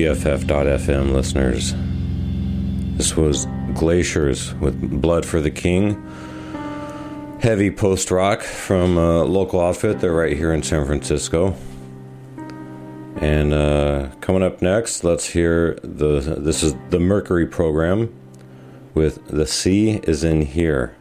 BFF.FM listeners. This was Glaciers with Blood for the King. Heavy post rock from a local outfit. They're right here in San Francisco. And uh, coming up next, let's hear the. This is the Mercury program with The Sea is in Here.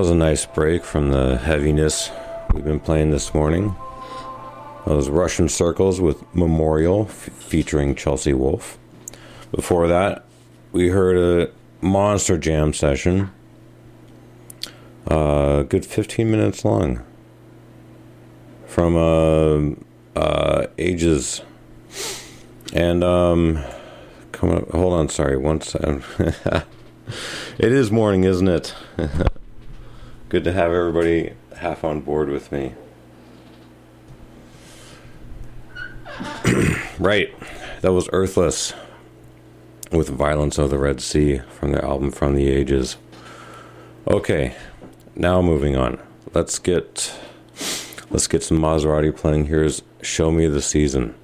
Was a nice break from the heaviness we've been playing this morning. Was Russian Circles with Memorial f- featuring Chelsea Wolfe. Before that, we heard a monster jam session. Uh, good 15 minutes long. From uh, uh, Ages. And, um, come on, hold on, sorry, one second. it is morning, isn't it? good to have everybody half on board with me. right, that was Earthless with Violence of the Red Sea from their album From the Ages. Okay, now moving on. Let's get let's get some Maserati playing. Here's Show Me the Season.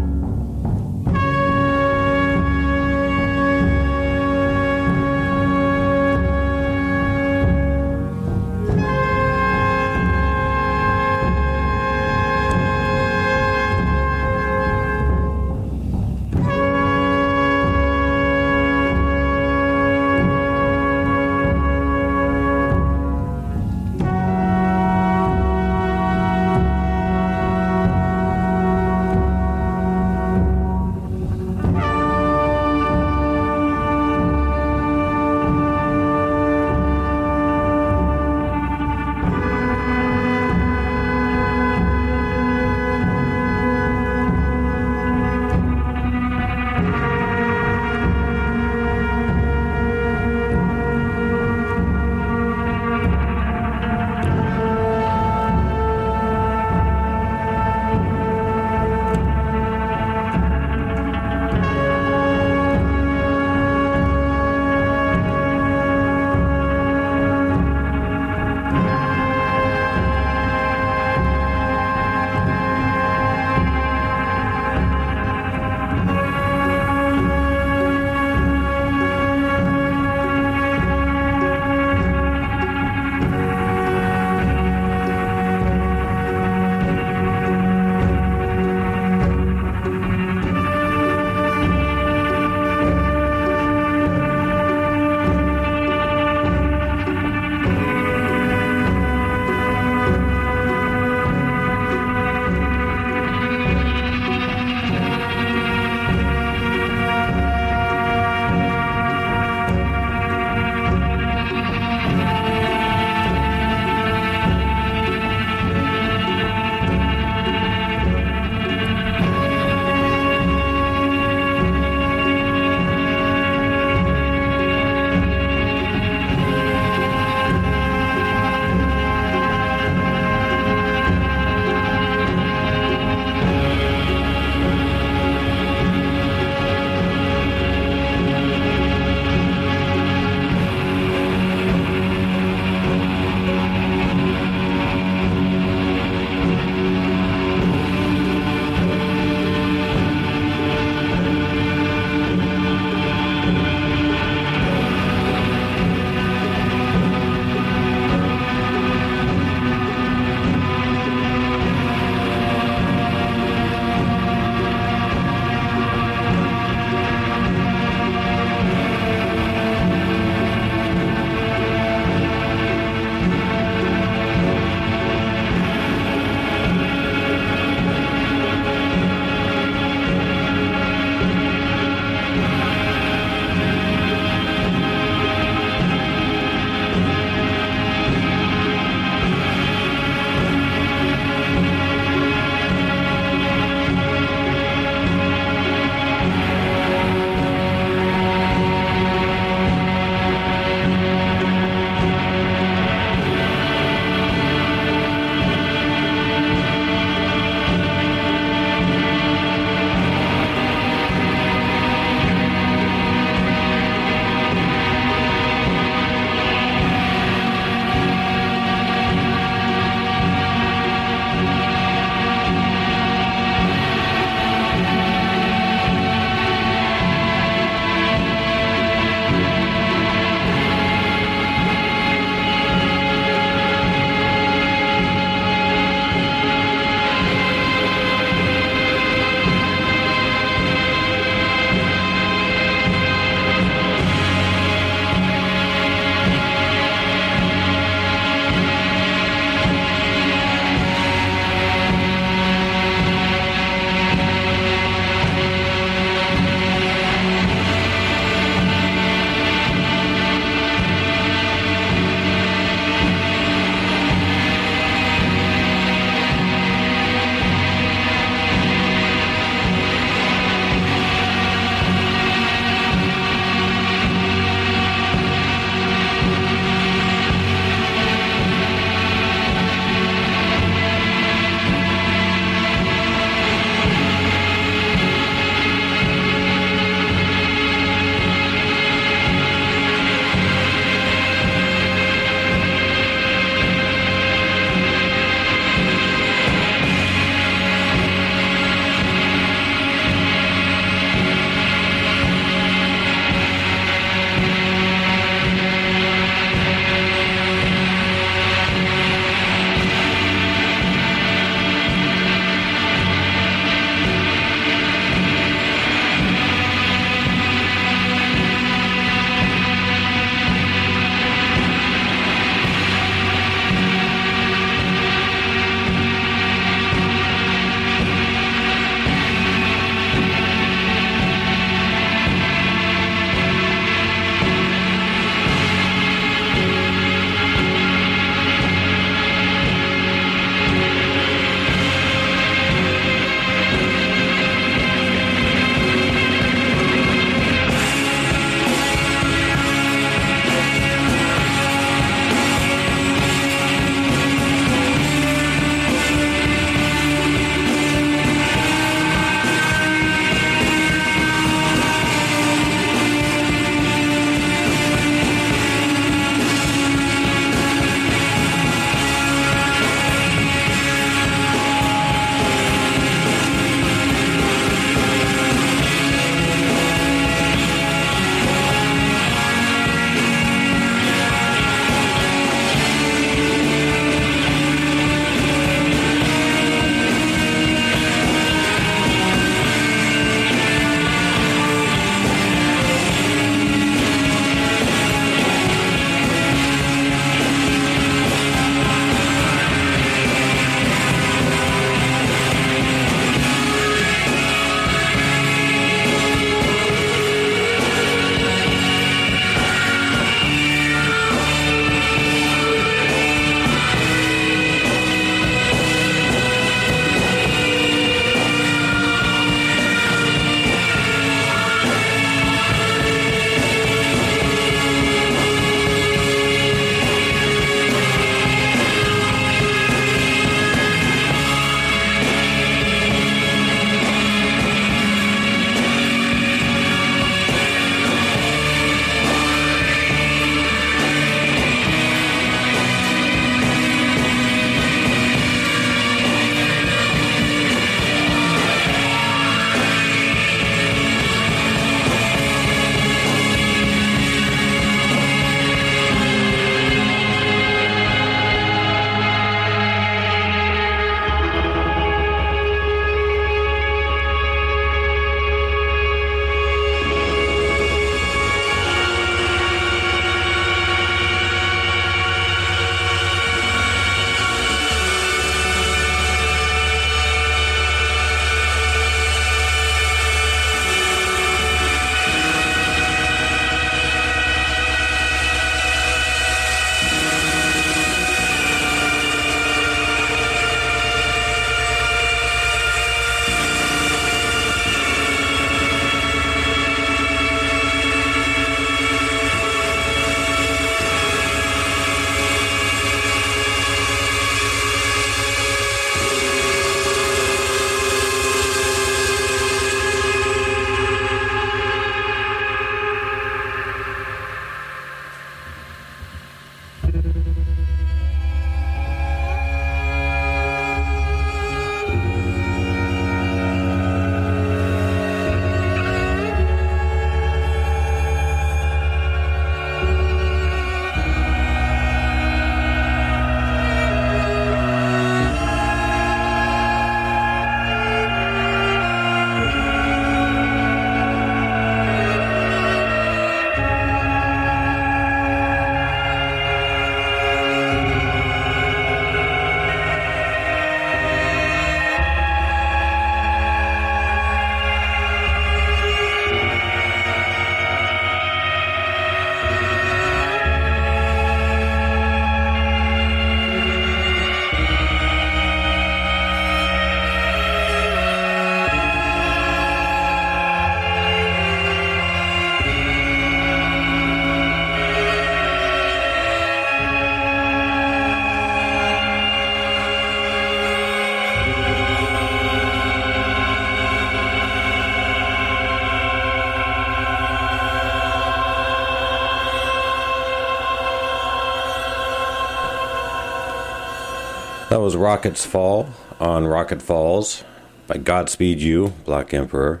Was Rockets Fall on Rocket Falls by Godspeed You, Black Emperor.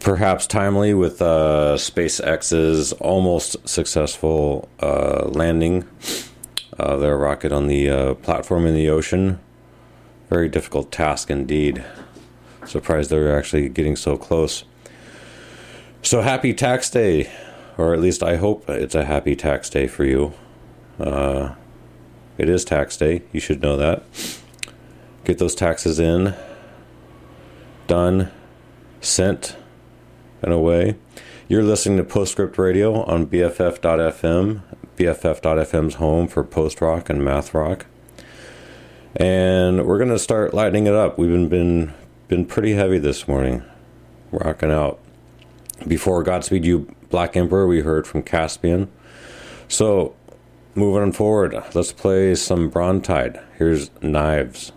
Perhaps timely with uh, SpaceX's almost successful uh, landing of their rocket on the uh, platform in the ocean. Very difficult task indeed. Surprised they're actually getting so close. So happy tax day, or at least I hope it's a happy tax day for you. Uh, it is tax day. You should know that. Get those taxes in, done, sent, and away. You're listening to Postscript Radio on BFF.FM. BFF.FM's home for post rock and math rock. And we're gonna start lightening it up. We've been been been pretty heavy this morning, rocking out. Before Godspeed You Black Emperor, we heard from Caspian. So moving on forward, let's play some Brontide. Here's Knives.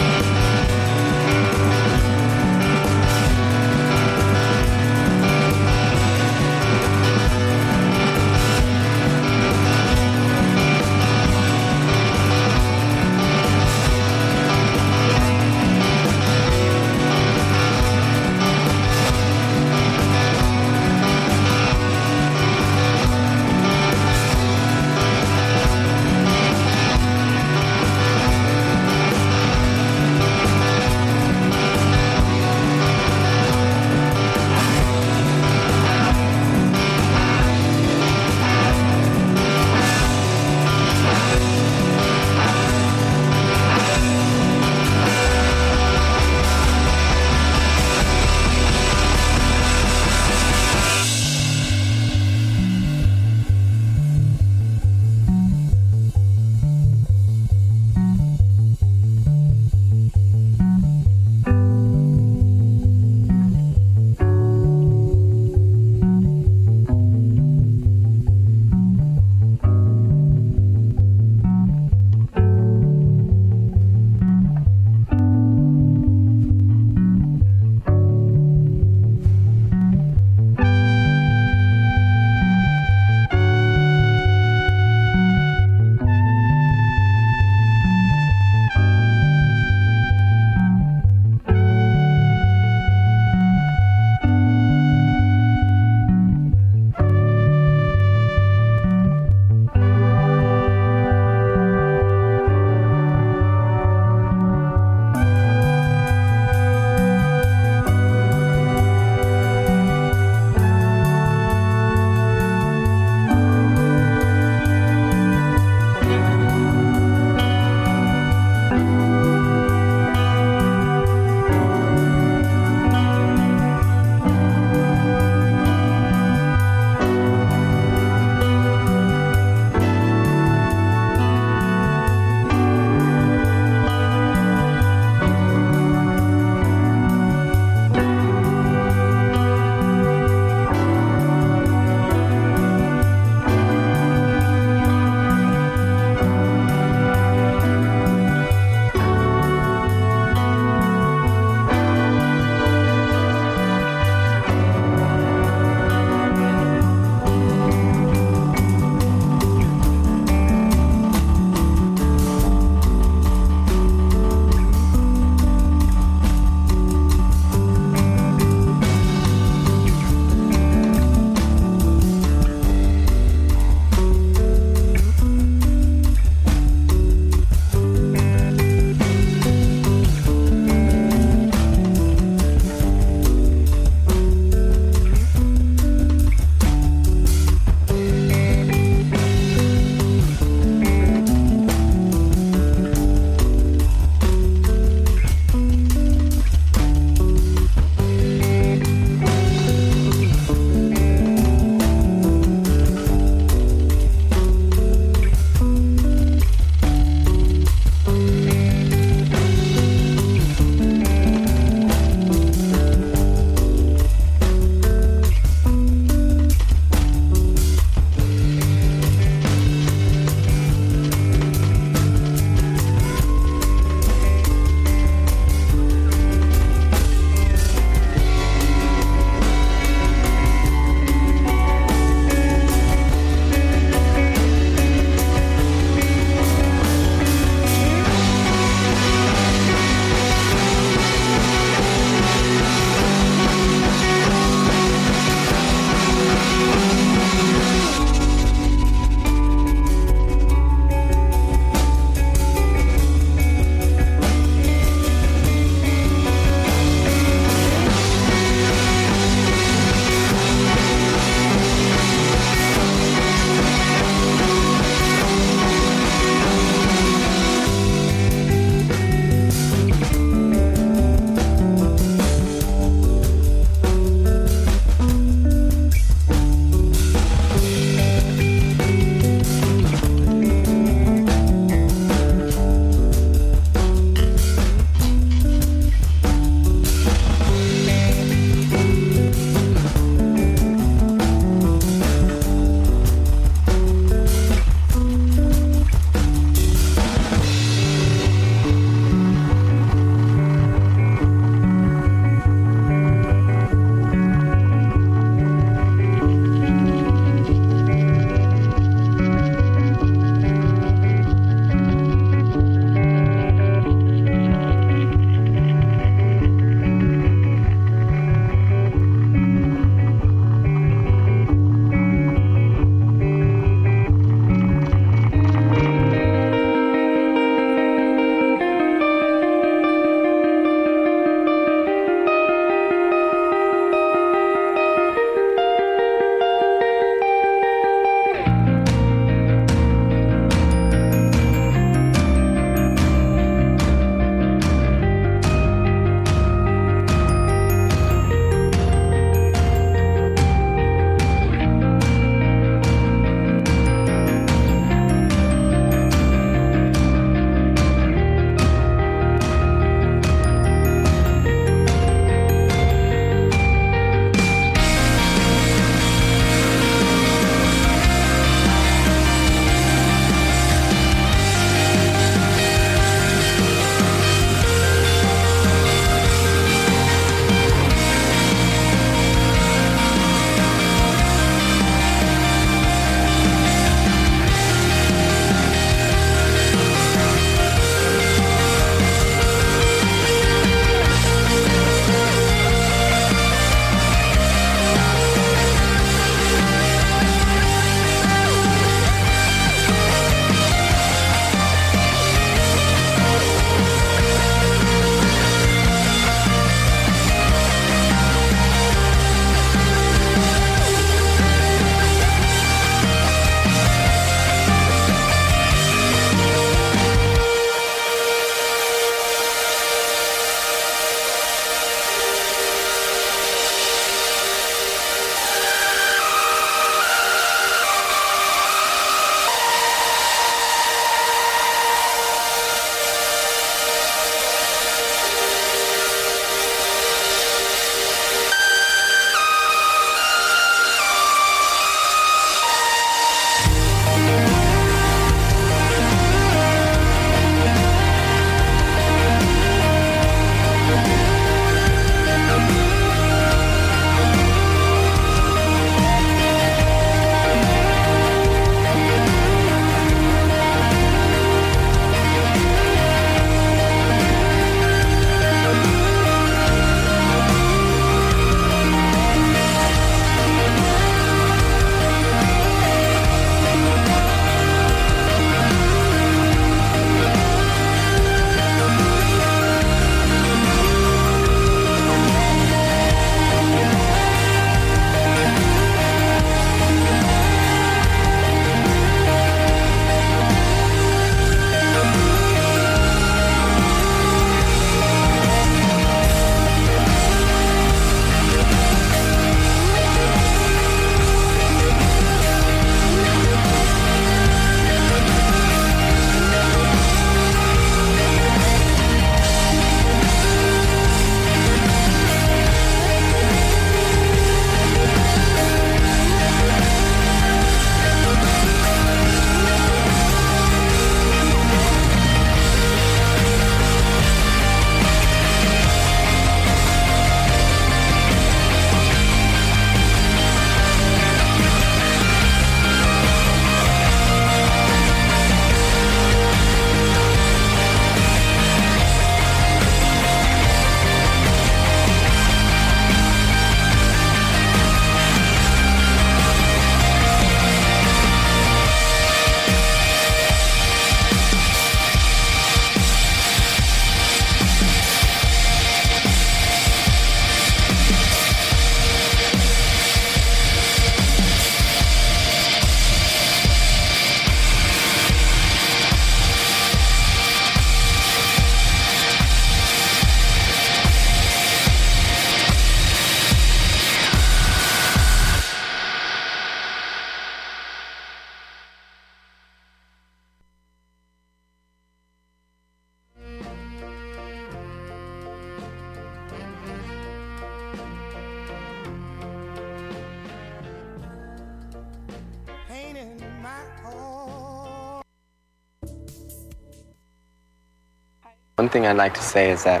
One thing I'd like to say is that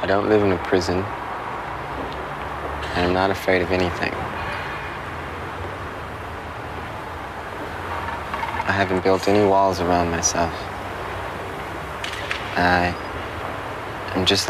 I don't live in a prison, and I'm not afraid of anything. I haven't built any walls around myself. I am just like